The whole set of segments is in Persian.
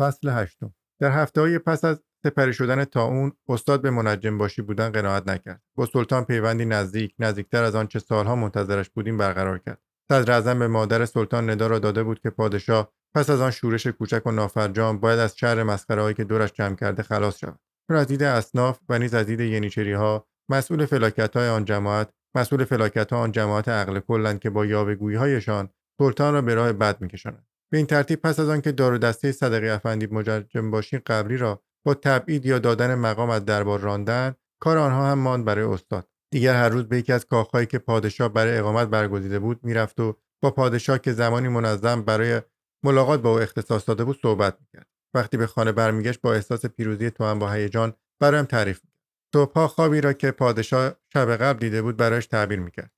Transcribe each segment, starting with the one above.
فصل هشتم. در هفته های پس از سپری شدن اون استاد به منجم باشی بودن قناعت نکرد. با سلطان پیوندی نزدیک نزدیکتر از آنچه سالها منتظرش بودیم برقرار کرد. صدر اعظم به مادر سلطان ندا را داده بود که پادشاه پس از آن شورش کوچک و نافرجام باید از شر مسخرههایی که دورش جمع کرده خلاص شود. چون از دید اصناف و نیز از دید ینیچری مسئول فلاکت های آن جماعت مسئول فلاکت ها آن جماعت عقل کلند که با یاوهگویی هایشان سلطان را به راه بد میکشانند به این ترتیب پس از آنکه دار دسته صدقی افندی مجرم باشی قبلی را با تبعید یا دادن مقام از دربار راندن کار آنها هم ماند برای استاد. دیگر هر روز به یکی از کاخهایی که پادشاه برای اقامت برگزیده بود می‌رفت و با پادشاه که زمانی منظم برای ملاقات با او اختصاص داده بود صحبت می‌کرد. وقتی به خانه برمیگشت با احساس پیروزی توام با هیجان برایم تعریف می‌کرد. صبحها خوابی را که پادشاه شب قبل دیده بود برایش تعبیر می‌کرد.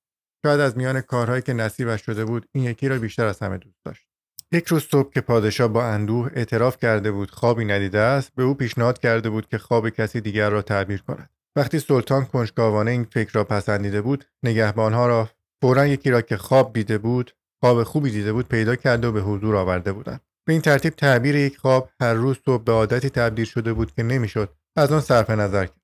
شاید از میان کارهایی که نصیبش شده بود این یکی را بیشتر از همه دوست داشت. یک روز صبح که پادشاه با اندوه اعتراف کرده بود خوابی ندیده است به او پیشنهاد کرده بود که خواب کسی دیگر را تعبیر کند. وقتی سلطان کنجکاوانه این فکر را پسندیده بود نگهبانها را فورا یکی را که خواب دیده بود خواب خوبی دیده بود پیدا کرده و به حضور آورده بودند. به این ترتیب تعبیر یک خواب هر روز صبح به عادتی تبدیل شده بود که نمی‌شد از آن صرف نظر کرد.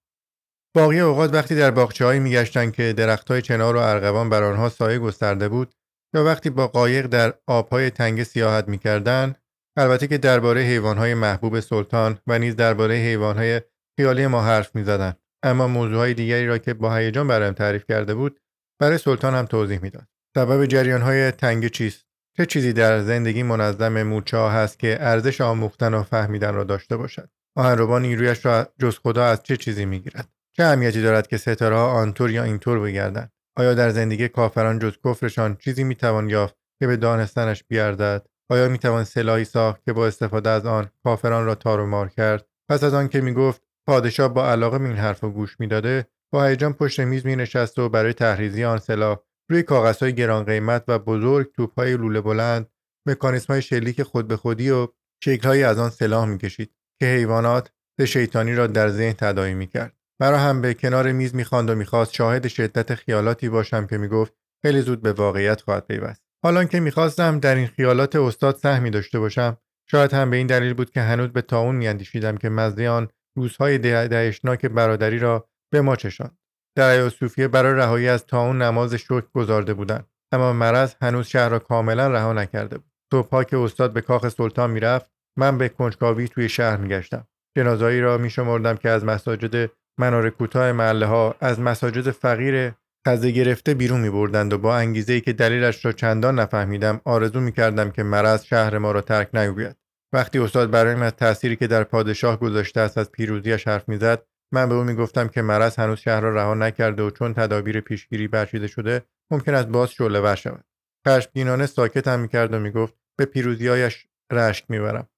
باقی اوقات وقتی در باغچههایی میگشتند که درختهای چنار و ارغوان بر آنها سایه گسترده بود یا وقتی با قایق در آبهای تنگه سیاحت می‌کردند البته که درباره حیوانهای محبوب سلطان و نیز درباره حیوانهای خیالی ما حرف می‌زدند اما موضوعهای دیگری را که با هیجان برایم تعریف کرده بود برای سلطان هم توضیح می‌داد. سبب جریانهای تنگه چیست؟ چه چیزی در زندگی منظم مورچه هست که ارزش آموختن و فهمیدن را داشته باشد؟ آهنربا نیرویش را جز خدا از چه چیزی می‌گیرد؟ چه اهمیتی دارد که ستاره آنطور یا اینطور بگردند؟ آیا در زندگی کافران جز کفرشان چیزی می‌توان یافت که به دانستنش بیاردد؟ آیا می‌توان سلاحی ساخت که با استفاده از آن کافران را تار و مار کرد؟ پس از آن که می‌گفت پادشاه با علاقه این حرف گوش می‌داده با هیجان پشت میز می نشست و برای تحریزی آن سلاح روی کاغذهای گران قیمت و بزرگ توپهای لوله بلند مکانیسمهای شلیک خود به خودی و شکلهایی از آن سلاح می‌کشید که حیوانات به شیطانی را در ذهن تداعی می‌کرد. مرا هم به کنار میز می‌خواند و می‌خواست شاهد شدت خیالاتی باشم که می‌گفت خیلی زود به واقعیت خواهد پیوست. حالا که می‌خواستم در این خیالات استاد سهمی داشته باشم شاید هم به این دلیل بود که هنوز به تاون میاندیشیدم که مزه آن روزهای دهشناک برادری را به ما چشاند. در صوفیه برای رهایی از تاون نماز شکر گذارده بودند اما مرض هنوز شهر را کاملا رها نکرده بود. صبحها که استاد به کاخ سلطان می‌رفت من به کنجکاوی توی شهر میگشتم. جنازایی را میشمردم که از مساجد منار کوتاه محله ها از مساجد فقیر خزه گرفته بیرون می بردند و با انگیزه ای که دلیلش را چندان نفهمیدم آرزو می کردم که مرض شهر ما را ترک نگوید وقتی استاد برایم از تأثیری که در پادشاه گذاشته است از پیروزیش حرف می‌زد من به او می‌گفتم که مرض هنوز شهر را رها نکرده و چون تدابیر پیشگیری برچیده شده ممکن است باز شعله ور شود. خشمگینانه ساکت هم می‌کرد و می‌گفت به پیروزیهایش رشک می‌برم.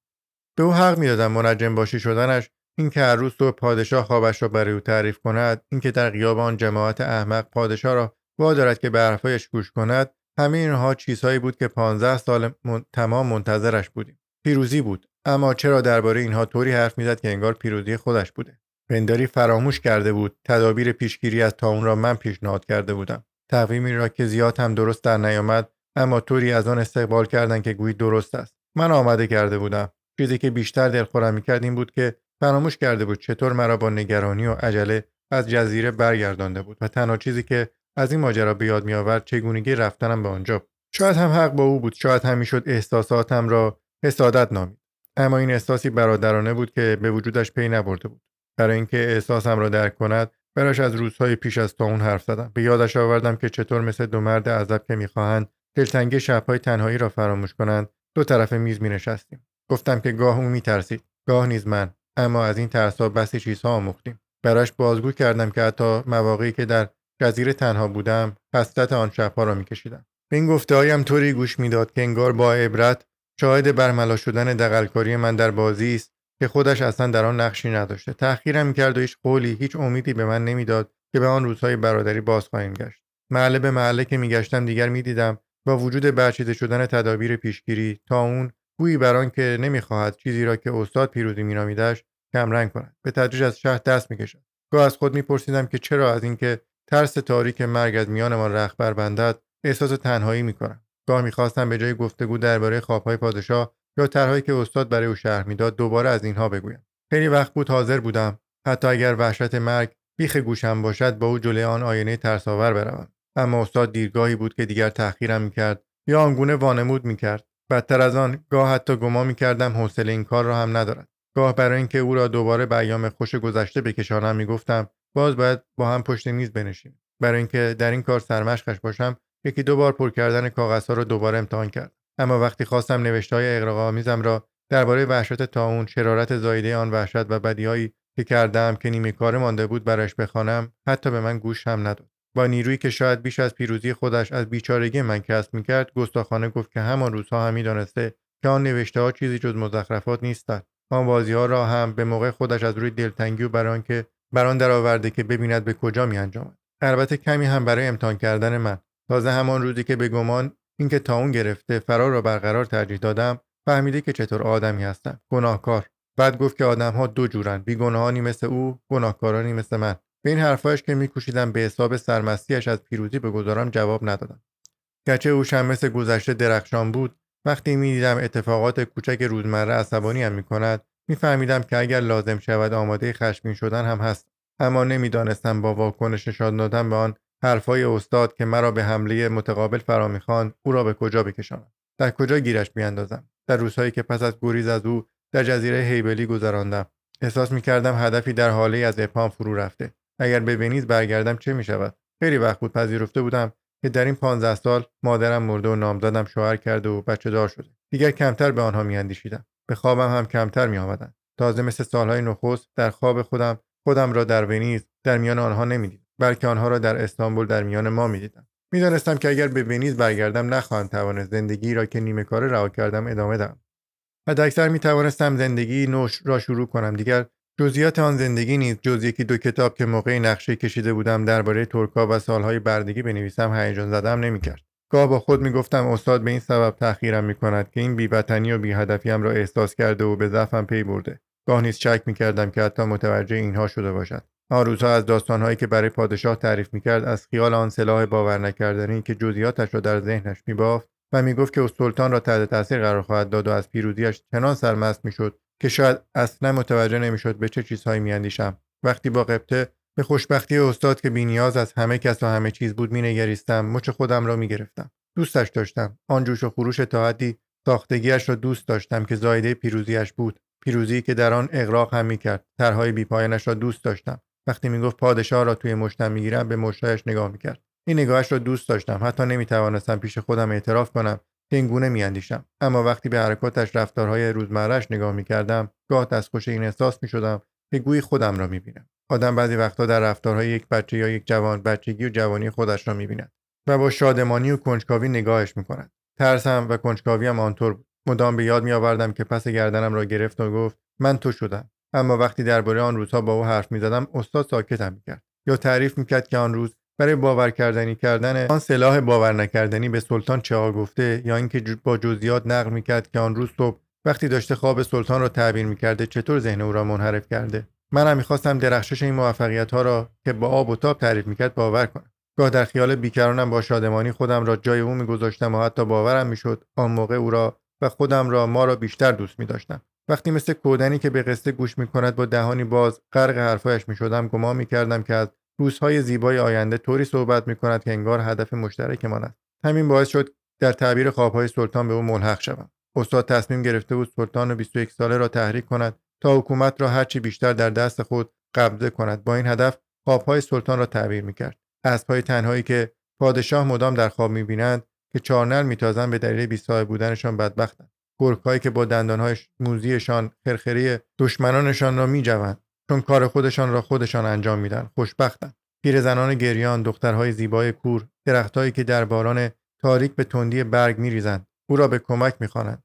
به او حق می‌دادم منجم باشی شدنش اینکه صبح پادشاه خوابش را برای او تعریف کند اینکه در غیاب آن جماعت احمق پادشاه را وادارد که به حرفهایش گوش کند همه اینها چیزهایی بود که پانزده سال تمام منتظرش بودیم. پیروزی بود. اما چرا درباره اینها طوری حرف می‌زد که انگار پیروزی خودش بوده؟ پنداری فراموش کرده بود. تدابیر پیشگیری از تاون را من پیشنهاد کرده بودم. تقویمی را که زیاد هم درست در نیامد اما طوری از آن استقبال کردند که گویی درست است. من آماده کرده بودم. چیزی که بیشتر دلخورم می‌کرد این بود که فراموش کرده بود چطور مرا با نگرانی و عجله از جزیره برگردانده بود و تنها چیزی که از این ماجرا به یاد میآورد چگونگی رفتنم به آنجا شاید هم حق با او بود شاید هم می‌شد احساساتم را حسادت نامید. اما این احساسی برادرانه بود که به وجودش پی نبرده بود. برای اینکه احساسم را درک کند براش از روزهای پیش از تا اون حرف زدم. به یادش آوردم که چطور مثل دو مرد عذب که می‌خواهند دلتنگی شبهای تنهایی را فراموش کنند دو طرف میز می نشستیم گفتم که گاه او میترسید. گاه نیز من. اما از این ترسها بسی چیزها آموختیم. براش بازگو کردم که حتی مواقعی که در جزیره تنها بودم حسرت آن شبها را میکشیدم. به این گفته هایم طوری گوش می‌داد که انگار با عبرت شاهد برملا شدن دقلکاری من در بازی است که خودش اصلا در آن نقشی نداشته. تأخیرم می‌کرد و هیچ قولی هیچ امیدی به من نمی‌داد که به آن روزهای برادری باز خواهیم گشت. محله به محله که میگشتم دیگر می‌دیدم با وجود برچیده شدن تدابیر پیشگیری تا اون گویی بر آن که نمی‌خواهد چیزی را که استاد پیروزی مینامیدش کمرنگ کند. به تدریج از شهر دست می‌کشد. گاه از خود میپرسیدم که چرا از اینکه ترس تاریک مرگ از میانمان رخبر بندد احساس تنهایی می‌کنم. گاه می‌خواستم به جای گفتگو درباره خوابهای پادشاه یا طرحهایی که استاد برای او شرح می‌داد دوباره از اینها بگویم. خیلی وقت بود حاضر بودم حتی اگر وحشت مرگ بیخ گوشم باشد با او جلوی آن آینه ترساور بروم. اما استاد دیرگاهی بود که دیگر تأخیرم می‌کرد یا آنگونه وانمود می‌کرد. بدتر از آن گاه حتی گمان می‌کردم حوصله این کار را هم ندارد. گاه برای اینکه او را دوباره به ایام خوش گذشته بکشانم می‌گفتم باز باید با هم پشت میز بنشیم برای اینکه در این کار سرمشقش باشم یکی دو بار پر کردن کاغذها را دوباره امتحان کرد اما وقتی خواستم نوشته های اقراقآمیزم را درباره وحشت تاون شرارت زایده آن وحشت و بدیهایی که کردم که نیمه کار مانده بود برایش بخوانم حتی به من گوش هم نداد. با نیرویی که شاید بیش از پیروزی خودش از بیچارگی من کسب می‌کرد گستاخانه گفت که همان روزها هم می‌دانسته که آن نوشته ها چیزی جز مزخرفات نیستند. آن بازی ها را هم به موقع خودش از روی دلتنگی و برای آنکه بر آن درآورده که ببیند به کجا میانجامد. البته کمی هم برای امتحان کردن من. تازه همان روزی که به گمان اینکه تاون گرفته فرار را برقرار ترجیح دادم فهمیده که چطور آدمی هستم. گناهکار. بعد گفت که آدمها دو جورن. بیگناهانی مثل او گناهکارانی مثل من. به این که میکوشیدم به حساب سرمستیش از پیروزی بگذارم جواب ندادم. گرچه او مثل گذشته درخشان بود وقتی می‌دیدم اتفاقات کوچک روزمره عصبانی هم می‌کند میفهمیدم که اگر لازم شود آماده خشمگین شدن هم هست. اما نمی‌دانستم با واکنش نشان دادن به آن حرفهای استاد که مرا به حمله متقابل فرا می‌خواند او را به کجا بکشانم در کجا گیرش بیاندازم؟ در روزهایی که پس از گریز از او در جزیره هیبلی گذراندم. احساس می‌کردم هدفی در حاله از اپام فرو رفته. اگر به ونیز برگردم چه می‌شود؟ خیلی وقت بود پذیرفته بودم که در این پانزده سال مادرم مرده و نامزدم شوهر کرده و بچه دار شده. دیگر کمتر به آنها میاندیشیدم. به خوابم هم کمتر میآمدند. تازه مثل سالهای نخست در خواب خودم خودم را در ونیز در میان آنها نمی‌دیدم. بلکه آنها را در استانبول در میان ما می‌دیدم. می‌دانستم که اگر به ونیز برگردم نخواهم توانست زندگی را که نیمه کاره رها کردم ادامه دهم. حداکثر می توانستم زندگی نوش را شروع کنم. دیگر جزئیات آن زندگی نیز جز یکی دو کتاب که موقعی نقشه کشیده بودم درباره ترکا و سالهای بردگی بنویسم هیجان زدم نمی‌کرد. گاه با خود می‌گفتم استاد به این سبب تأخیرم می‌کند که این بیوطنی و بیهدفیم را احساس کرده و به ضعفم پی برده. گاه نیز شک می‌کردم که حتی متوجه اینها شده باشد. آن روزها از داستانهایی که برای پادشاه تعریف می‌کرد از خیال آن سلاح باور نکردنی که جزئیاتش را در ذهنش میبافت و می‌گفت که سلطان را تحت تاثیر قرار خواهد داد و از پیروزیش چنان سرمست می‌شد که شاید اصلا متوجه نمی‌شد به چه چیزهایی میاندیشم. وقتی با قبطه به خوشبختی استاد که بینیاز از همه کس و همه چیز بود مینگریستم مچ خودم را می‌گرفتم. دوستش داشتم. آن جوش و خروش تا حدی ساختگیاش را دوست داشتم که زایده پیروزیش بود. پیروزی که در آن اغراق هم می‌کرد. طرحهای بیپایانش را دوست داشتم. وقتی می‌گفت پادشاه را توی مشتم می‌گیرم به مشتایش نگاه می‌کرد. این نگاهش را دوست داشتم. حتی نمی‌توانستم پیش خودم اعتراف کنم. که این گونه میاندیشم. اما وقتی به حرکاتش رفتارهای روزمرهش نگاه می‌کردم گاه دستخوش این احساس می‌شدم که گویی خودم را می‌بینم. آدم بعضی وقتها در رفتارهای یک بچه یا یک جوان بچگی و جوانی خودش را می‌بیند و با شادمانی و کنجکاوی نگاهش می‌کند. ترسم و کنجکاویم آنطور بود. مدام به یاد میآوردم که پس گردنم را گرفت و گفت من تو شدم. اما وقتی درباره آن روزها با او حرف می‌زدم استاد ساکتم می‌کرد. یا تعریف می‌کرد که آن روز برای باور کردنی کردن آن سلاح باور نکردنی به سلطان چه گفته یا اینکه با جزئیات نقل می‌کرد که آن روز صبح وقتی داشته خواب سلطان را تعبیر می‌کرده چطور ذهن او را منحرف کرده؟ منم می‌خواستم درخشش این موفقیت ها را که با آب و تاب تعریف می‌کرد باور کنم. گاه در خیال بیکرانم با شادمانی خودم را جای او میگذاشتم و حتی باورم می‌شد آن موقع او را و خودم را ما را بیشتر دوست میداشتم وقتی مثل کودنی که به قصه گوش می‌کند با دهانی باز غرق حرفایش می‌شدم گمان می‌کردم که از روزهای زیبای آینده طوری صحبت می کند که انگار هدف مشترکمان است. همین باعث شد در تعبیر خوابهای سلطان به او ملحق شوم. استاد تصمیم گرفته بود سلطان 21 ساله را تحریک کند تا حکومت را هرچی بیشتر در دست خود قبضه کند. با این هدف خوابهای سلطان را تعبیر می‌کرد. اسبهای تنهایی که پادشاه مدام در خواب می‌بینند که چارنل میتازند به دلیل بیصاحب بودنشان بدبختند. گرگهایی که با دندانهای موزیشان خرخری دشمنانشان را میجوند. چون کار خودشان را خودشان انجام میدن. خوشبختند پیرزنان گریان دخترهای زیبای کور درختهایی که در باران تاریک به تندی برگ میریزند. او را به کمک می‌خوانند.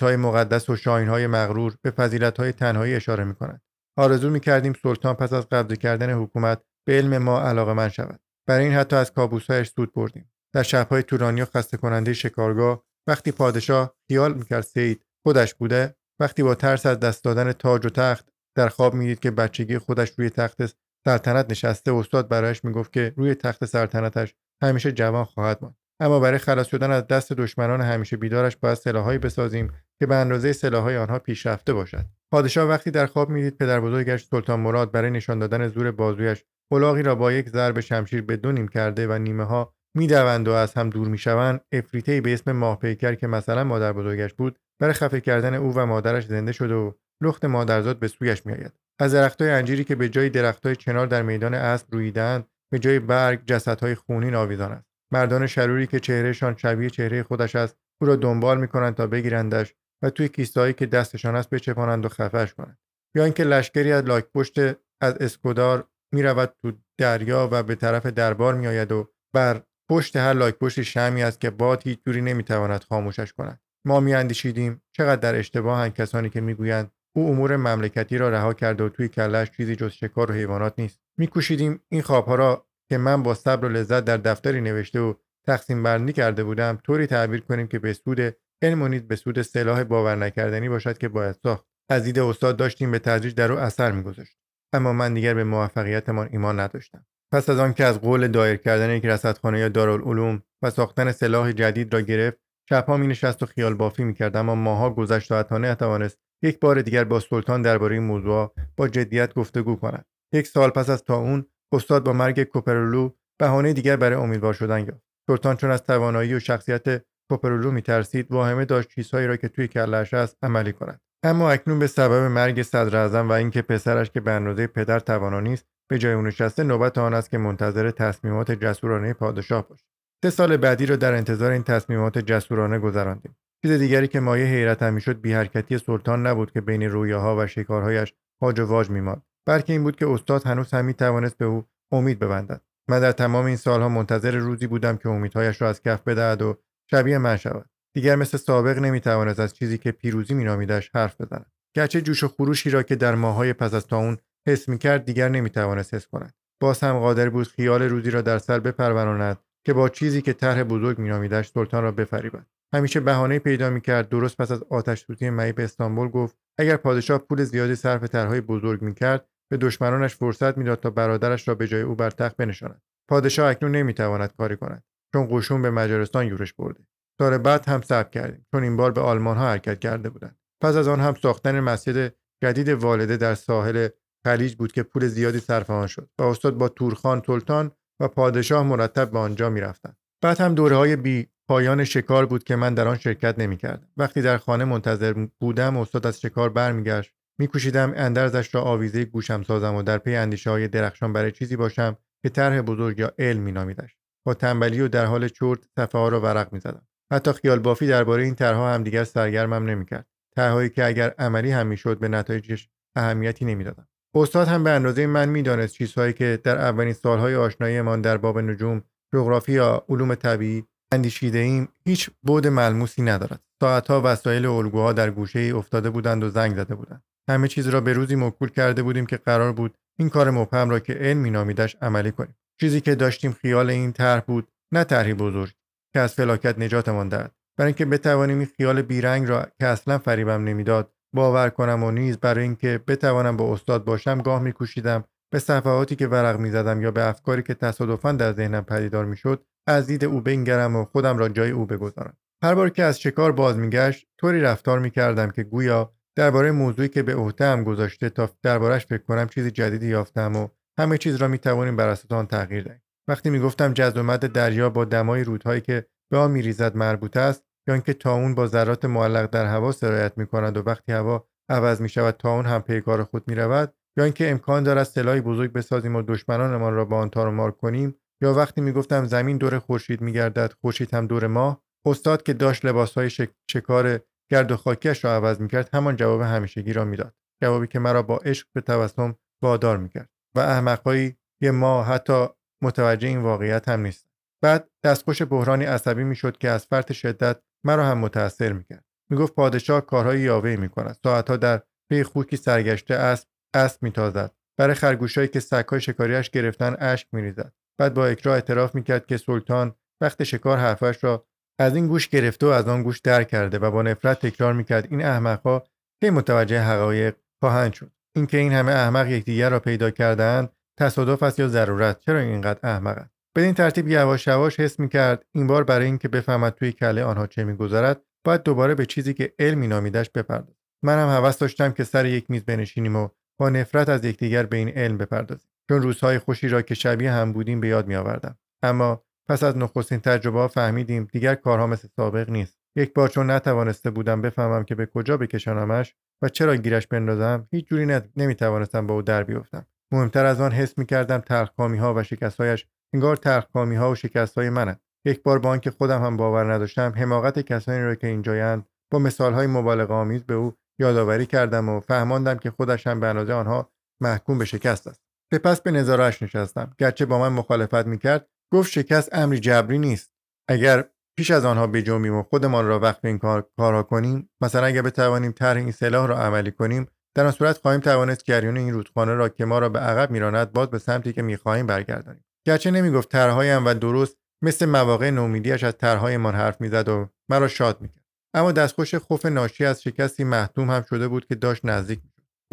های مقدس و های مغرور به های تنهایی اشاره می‌کنند. آرزو می‌کردیم سلطان پس از قبضه کردن حکومت به علم ما علاقه من شود. برای این حتی از کابوسهایش سود بردیم. در شبهای تورانی و خسته کننده شکارگاه وقتی پادشاه خیال می‌کرد سید خودش بوده وقتی با ترس از دست دادن تاج و تخت در خواب می‌دید که بچگی خودش روی تخت سلطنت نشسته استاد برایش می‌گفت که روی تخت سلطنتش همیشه جوان خواهد ماند. اما برای خلاص شدن از دست دشمنان همیشه بیدارش باید سلاحهایی بسازیم که به اندازه سلاحهای آنها پیشرفته باشد. پادشاه وقتی در خواب می‌دید پدر بزرگش سلطان مراد برای نشان دادن زور بازویش الاغی را با یک ضرب شمشیر به دو نیم کرده و نیمه ها می‌دوند و از هم دور می‌شوند افریته به اسم ماه پیکر که مثلا مادر بزرگش بود برای خفه کردن او و مادرش زنده شده و لخت مادرزاد به سویش میآید. از درختهای انجیری که به جای درختهای چنار در میدان اسب رویدهاند به جای برگ جسدهای خونین آویزان است. مردان شروری که چهرهشان شبیه چهره خودش است او را دنبال می‌کنند تا بگیرندش و توی کیستهایی که دستشان است بچپانند و خفش کنند. یا اینکه لشکری از لاکپشت از اسکودار می‌رود تو دریا و به طرف دربار میآید و بر پشت هر لاکپشت شمی است که باد هیچ جوری نمی‌تواند خاموشش کند. ما میاندیشیدیم چقدر در اشتباهند کسانی که می‌گویند او امور مملکتی را رها کرده و توی کلش چیزی جز شکار و حیوانات نیست. میکوشیدیم این خوابها را که من با صبر و لذت در دفتری نوشته و تقسیم بندی کرده بودم طوری تعبیر کنیم که به سود علم و به سود سلاح باور نکردنی باشد که باید ساخت. از دید استاد داشتیم به تدریج در او اثر میگذاشت. اما من دیگر به موفقیتمان ایمان نداشتم. پس از آنکه از قول دایر کردن یک رصدخانه یا دارالعلوم و ساختن سلاح جدید را گرفت شبها می نشست و خیال بافی می کرد اما ماها گذشت و حتی نتوانست یک بار دیگر با سلطان درباره این موضوع با جدیت گفتگو کند. یک سال پس از تا اون استاد با مرگ کوپرولو بهانه دیگر برای امیدوار شدن یافت. سلطان چون از توانایی و شخصیت کوپرولو میترسید واهمه داشت چیزهایی را که توی کلش است عملی کند. اما اکنون به سبب مرگ صدر و اینکه پسرش که به اندازه پدر توانا نیست به جای او نشسته نوبت آن است که منتظر تصمیمات جسورانه پادشاه باشد. سه سال بعدی را در انتظار این تصمیمات جسورانه گذراندیم. چیز دیگری که مایه حیرتم می‌شد بیحرکتی سلطان نبود که بین رویاها و شکارهایش هاج و واج میماند. بلکه این بود که استاد هنوز هم توانست به او امید ببندد. من در تمام این سالها منتظر روزی بودم که امیدهایش را از کف بدهد و شبیه من شود. دیگر مثل سابق نمی‌توانست از چیزی که پیروزی مینامیدش حرف بزند. گرچه جوش و خروشی را که در ماهای پس از تاون حس می‌کرد دیگر نمی‌توانست حس کند. باز هم قادر بود خیال روزی را در سر بپروراند که با چیزی که طرح بزرگ مینامیدش سلطان را بفریبد. همیشه بهانه پیدا می‌کرد درست پس از آتش سوزی به استانبول گفت اگر پادشاه پول زیادی صرف طرحهای بزرگ می‌کرد به دشمنانش فرصت می‌داد تا برادرش را به جای او بر تخت بنشاند. پادشاه اکنون نمی‌تواند کاری کند چون قشون به مجارستان یورش برده. سال بعد هم صبر کردیم چون این بار به آلمان ها حرکت کرده بودند. پس از آن هم ساختن مسجد جدید والده در ساحل خلیج بود که پول زیادی صرف آن شد و استاد با تورخان سلطان و پادشاه مرتب به آنجا می‌رفتند. بعد هم دوره های بی پایان شکار بود که من در آن شرکت نمی‌کردم. وقتی در خانه منتظر بودم استاد از شکار برمیگشت. میکوشیدم اندرزش را آویزه گوشم سازم و در پی اندیشه های درخشان برای چیزی باشم که طرح بزرگ یا علم مینامیدش. با تنبلی و در حال چرت صفحه ها را ورق می‌زدم. حتی خیال بافی درباره این طرحها هم دیگر سرگرمم نمی‌کرد. طرحهایی که اگر عملی هم می‌شد به نتایجش اهمیتی نمی‌دادم. استاد هم به اندازه من می‌دانست چیزهایی که در اولین سالهای آشناییمان در باب نجوم جغرافی یا علوم طبیعی اندیشیده ایم هیچ بود ملموسی ندارد. ساعتها وسایل الگوها در گوشه ای افتاده بودند و زنگ زده بودند. همه چیز را به روزی موکول کرده بودیم که قرار بود این کار مبهم را که علم مینامیدش عملی کنیم. چیزی که داشتیم خیال این طرح بود نه طرحی بزرگ که از فلاکت نجاتمان دهد. برای اینکه بتوانیم این خیال بیرنگ را که اصلا فریبم نمی‌داد باور کنم و نیز برای اینکه بتوانم با استاد باشم گاه میکوشیدم به صفحاتی که ورق می‌زدم یا به افکاری که تصادفا در ذهنم پدیدار می‌شد از دید او بنگرم و خودم را جای او بگذارم. هر بار که از شکار باز میگشت طوری رفتار می‌کردم که گویا درباره موضوعی که به عهدهام گذاشته تا دربارش فکر کنم چیزی جدیدی یافتم و همه چیز را می‌توانیم بر اساس آن تغییر دهیم. وقتی می‌گفتم جذب دریا با دمای رودهایی که به آن میریزد مربوط است یا اینکه تاون با ذرات معلق در هوا سرایت می‌کند و وقتی هوا عوض می شود تاون هم پیکار خود می رود یا اینکه امکان دارد سلاحی بزرگ بسازیم و دشمنانمان را با آن تار مار کنیم یا وقتی می‌گفتم زمین دور خورشید میگردد خورشید هم دور ماه استاد که داشت لباسهای شک... شکار گرد و خاکیش را عوض می‌کرد همان جواب همیشگی را می‌داد. جوابی که مرا با عشق به تبسم وادار می‌کرد و احمقهایی یه ما حتی متوجه این واقعیت هم نیست بعد دستخوش بحرانی عصبی می‌شد که از فرط شدت مرا هم متاثر می‌کرد. می‌گفت پادشاه کارهای یاوه می‌کند. ساعتها در پی خوکی سرگشته اسب اسب میتازد. برای خرگوشهایی که سگهای شکاریش گرفتن اشک میریزد. بعد با اکرا اعتراف می‌کرد که سلطان وقت شکار حرفش را از این گوش گرفته و از آن گوش در کرده و با نفرت تکرار می‌کرد این احمقها کی متوجه حقایق خواهند شد. اینکه این همه احمق یکدیگر را پیدا کردهاند تصادف است یا ضرورت؟ چرا اینقدر احمقند بدین ترتیب یواش یواش حس می‌کرد این بار برای اینکه بفهمد توی کله آنها چه میگذرد باید دوباره به چیزی که علم مینامیدش بپردازد. منم هوس داشتم که سر یک میز بنشینیم و با نفرت از یکدیگر به این علم بپردازیم. چون روزهای خوشی را که شبیه هم بودیم به یاد میآوردم. اما پس از نخستین تجربه فهمیدیم دیگر کارها مثل سابق نیست. یک بار چون نتوانسته بودم بفهمم که به کجا بکشانمش و چرا گیرش بندازم هیچ جوری نمی‌توانستم با او در بیفتم. مهمتر از آن حس می‌کردم تلخکامی ها و شکستهایش انگار تلخکامی ها و شکست های منند. یک بار با آنکه خودم هم باور نداشتم حماقت کسانی را که اینجایند با مثال های مبالغه آمیز به او یادآوری کردم و فهماندم که خودش هم به اندازه آنها محکوم به شکست است. سپس به نظارهاش نشستم. گرچه با من مخالفت می‌کرد گفت شکست امری جبری نیست. اگر پیش از آنها بجنبیم و خودمان را وقف این کار کارها کنیم مثلا اگر بتوانیم طرح این سلاح را عملی کنیم در آن صورت خواهیم توانست جریان این رودخانه را که ما را به عقب میراند باز به سمتی که می‌خواهیم برگردانیم. گرچه نمی‌گفت طرحهایم و درست مثل مواقع نومیدیش از طرحهایمان حرف می‌زد و مرا شاد می‌کرد. اما دستخوش خوف ناشی از شکستی محتوم هم شده بود که داشت نزدیک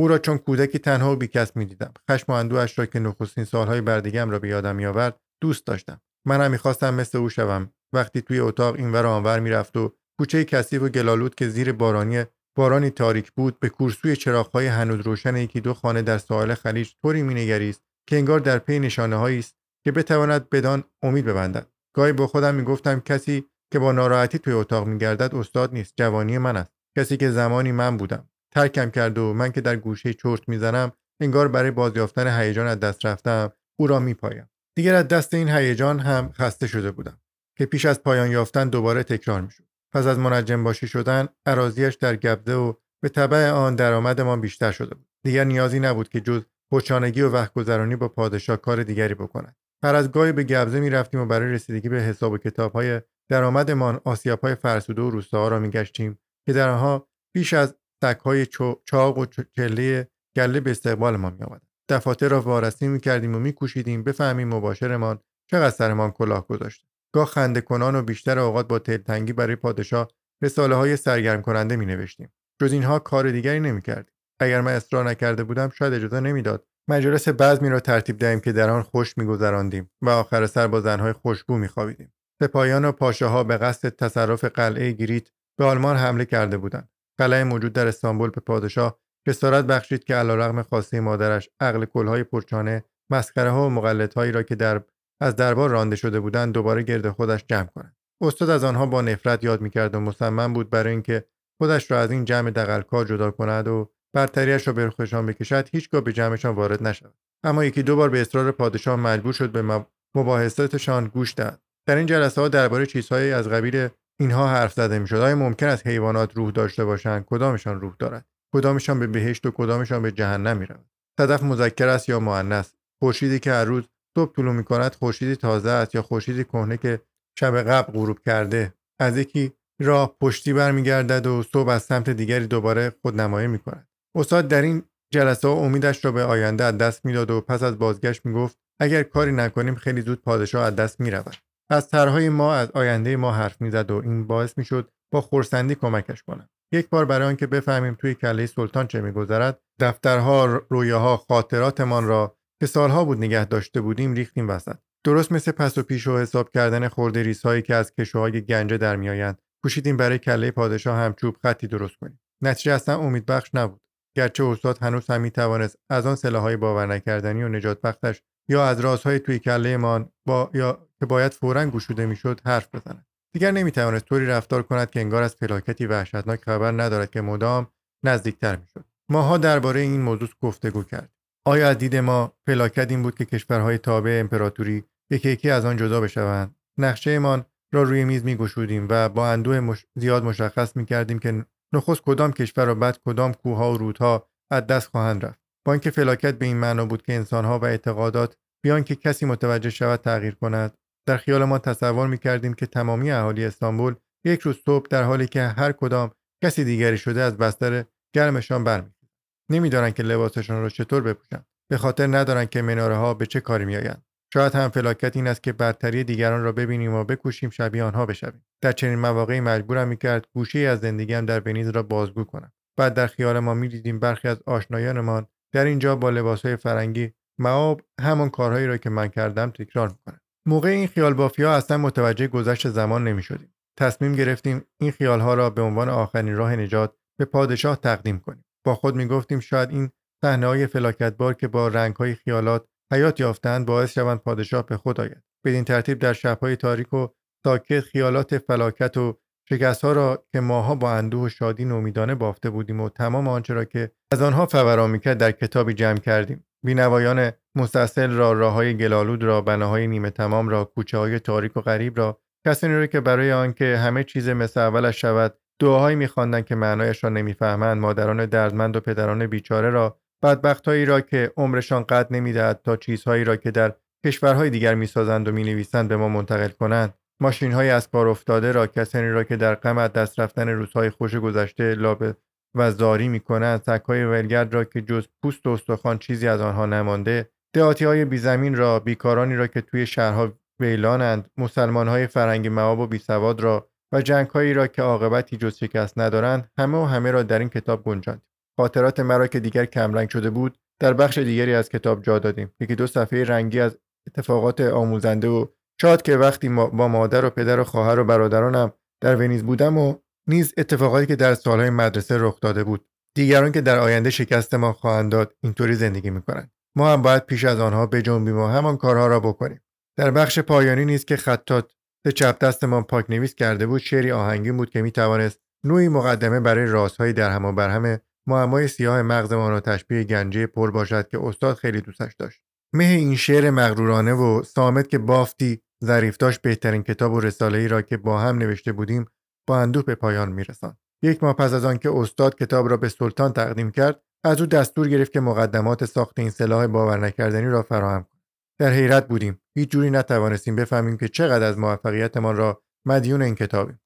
او را چون کودکی تنها و بیکس می‌دیدم. خشم و اندوهاش را که نخستین سالهای بردگیم را به یادم میآورد دوست داشتم. منم می‌خواستم مثل او شوم. وقتی توی اتاق اینور آنور می‌رفت و کوچه کثیف و گلالود که زیر بارانی بارانی تاریک بود به کورسوی چراغهای هنوز روشن یکی دو خانه در ساحل خلیج طوری مینگریست که انگار در پی نشانه است که بتواند بدان امید ببندد. گاهی با خودم می‌گفتم کسی که با ناراحتی توی اتاق میگردد استاد نیست جوانی من است. کسی که زمانی من بودم. ترکم کرد و من که در گوشه چرت می‌زنم انگار برای بازیافتن هیجان از دست رفتم او را میپایم. دیگر از دست این هیجان هم خسته شده بودم که پیش از پایان یافتن دوباره تکرار می‌شد. پس از منجم باشی شدن عراضیش در گبده و به طبع آن درآمدمان بیشتر شده بود. دیگر نیازی نبود که جز پرچانگی و وقت گذرانی با پادشاه کار دیگری بکند. هر از گاهی به گبزه می رفتیم و برای رسیدگی به حساب و کتاب های درآمدمان آسیاب های فرسوده و روستاها را میگشتیم که در آنها بیش از های چاق و چله گله به استقبالمان می آمد. دفاتر را وارسی می کردیم و می کوشیدیم بفهمیم مباشرمان چقدر سرمان کلاه گذاشته. گاه خنده کنان و بیشتر اوقات با تلتنگی برای پادشاه رساله های سرگرم کننده می نوشتیم. جز اینها کار دیگری نمی کردیم. اگر من اصرار نکرده بودم شاید اجازه نمی‌داد مجلس بزمی را ترتیب دهیم که در آن خوش میگذراندیم و آخر سر با زنهای خوشبو میخوابیدیم سپاهیان و پاشاها به قصد تصرف قلعه گریت به آلمان حمله کرده بودند قلعه موجود در استانبول به پادشاه جسارت بخشید که علیرغم خواسته مادرش عقل کلهای پرچانه مسخره ها و مقلدهایی را که در از دربار رانده شده بودند دوباره گرد خودش جمع کند استاد از آنها با نفرت یاد می‌کرد و مصمم بود برای اینکه خودش را از این جمع دقلکار جدا کند و برتریش را به خوشان بکشد هیچگاه به جمعشان وارد نشود. اما یکی دو بار به اصرار پادشاه مجبور شد به مباحثاتشان گوش دهد. در این جلسه ها درباره چیزهایی از قبیل اینها حرف زده می‌شد. آیا ممکن است حیوانات روح داشته باشند؟ کدامشان روح دارد؟ کدامشان به بهشت و کدامشان به جهنم می‌رود صدف مذکر است یا مؤنث؟ خورشیدی که هر روز صبح طلوع می‌کند خورشیدی تازه است یا خورشیدی کهنه که شب قبل غروب کرده؟ از یکی راه پشتی برمیگردد و صبح از سمت دیگری دوباره خودنمایی می‌کند. استاد در این جلسه ها امیدش را به آینده از دست می‌داد و پس از بازگشت می‌گفت اگر کاری نکنیم خیلی زود پادشاه از دست می‌رود. از طرحهای ما از آینده ما حرف می‌زد و این باعث می‌شد با خورسندی کمکش کنم. یک بار برای آنکه بفهمیم توی کله سلطان چه میگذرد دفترها رویاها خاطراتمان را که سالها بود نگه داشته بودیم ریختیم وسط. درست مثل پس و پیش و حساب کردن خورده ریسهایی که از کشوهای گنجه در میآیند کوشیدیم برای کله پادشاه هم چوب خطی درست کنیم. نتیجه اصلا امیدبخش نبود. گرچه استاد هنوز هم می‌توانست از آن سلاحهای باور نکردنی و نجات بختش یا از رازهای توی کلهمان با یا که باید فورا گشوده می‌شد حرف بزند. دیگر نمی‌توانست طوری رفتار کند که انگار از فلاکتی وحشتناک خبر ندارد که مدام نزدیکتر می‌شد. ماها درباره این موضوع گفتگو کرد. آیا از دید ما فلاکت این بود که کشورهای تابع امپراتوری یکی یکی از آن جدا بشوند؟ نقشهمان را روی میز میگشودیم و با اندوه زیاد مشخص می‌کردیم که نخست کدام کشور و بعد کدام کوهها و رودها از دست خواهند رفت. با اینکه فلاکت به این معنا بود که انسانها و اعتقادات بیان که کسی متوجه شود تغییر کند. در خیال ما تصور می کردیم که تمامی اهالی استانبول یک روز صبح در حالی که هر کدام کسی دیگری شده از بستر گرمشان برمیخیزند نمی‌دانند که لباسشان را چطور بپوشند. به خاطر ندارند که مناره ها به چه کاری میآیند. شاید هم فلاکت این است که برتری دیگران را ببینیم و بکوشیم شبیه آنها بشویم. در چنین مواقعی مجبورم می‌کرد گوشه از زندگیم در بنیز را بازگو کنم. بعد در خیال ما می‌دیدیم برخی از آشنایانمان در اینجا با لباسهای فرنگی معاب همان کارهایی را که من کردم تکرار می‌کنند موقع این خیال بافیا اصلا متوجه گذشت زمان نمی شدیم. تصمیم گرفتیم این خیالها را به عنوان آخرین راه نجات به پادشاه تقدیم کنیم. با خود می گفتیم شاید این صحنه های فلاکتبار که با رنگ های خیالات حیات یافتند باعث شوند پادشاه به خود آید. بدین ترتیب در شبهای تاریک و ساکت خیالات فلاکت و شکست ها را که ماها با اندوه و شادی نومیدانه بافته بودیم و تمام آنچه را که از آنها فورا می‌کرد در کتابی جمع کردیم. بینوایان مستصل را راه های گلالود را بناهای نیمه تمام را کوچه های تاریک و غریب را کسانی را که برای آنکه همه چیز مثل اولش شود دعاهایی میخواندند که معنایش را نمی‌فهمند مادران دردمند و پدران بیچاره را بدبختهایی را که عمرشان قد نمی‌دهد تا چیزهایی را که در کشورهای دیگر می‌سازند و می‌نویسند به ما منتقل کنند. ماشین های از کار افتاده را کسانی را که در غم دست رفتن روزهای خوش گذشته لابه و زاری می کنند های ولگرد را که جز پوست و استخوان چیزی از آنها نمانده دهاتی های بیزمین را بیکارانی را که توی شهرها ویلانند مسلمان های فرنگ مواب و بیسواد را و جنگ هایی را که عاقبتی جز شکست ندارند همه و همه را در این کتاب گنجاند. خاطرات مرا که دیگر کمرنگ شده بود در بخش دیگری از کتاب جا دادیم. یکی دو صفحه رنگی از اتفاقات آموزنده و شاد که وقتی با مادر و پدر و خواهر و برادرانم در ونیز بودم و نیز اتفاقاتی که در سالهای مدرسه رخ داده بود. دیگران که در آینده شکست ما خواهند داد اینطوری زندگی می‌کنند. ما هم باید پیش از آنها بجنبیم و همان کارها را بکنیم. در بخش پایانی نیست که خطات به چپ دستمان پاک نویس کرده بود شعری آهنگین بود که می‌توانست نوعی مقدمه برای رازهای در هم و برهم معمای سیاه مغزمان را تشبیه گنجه پر باشد که استاد خیلی دوستش داشت. مه این شعر مغرورانه و سامت که بافتی ظریف داشت بهترین کتاب و رساله ای را که با هم نوشته بودیم با اندوه به پایان میرساند. یک ماه پس از آنکه استاد کتاب را به سلطان تقدیم کرد از او دستور گرفت که مقدمات ساخت این سلاح باور نکردنی را فراهم کند. در حیرت بودیم. هیچ جوری نتوانستیم بفهمیم که چقدر از موفقیتمان را مدیون این کتابیم.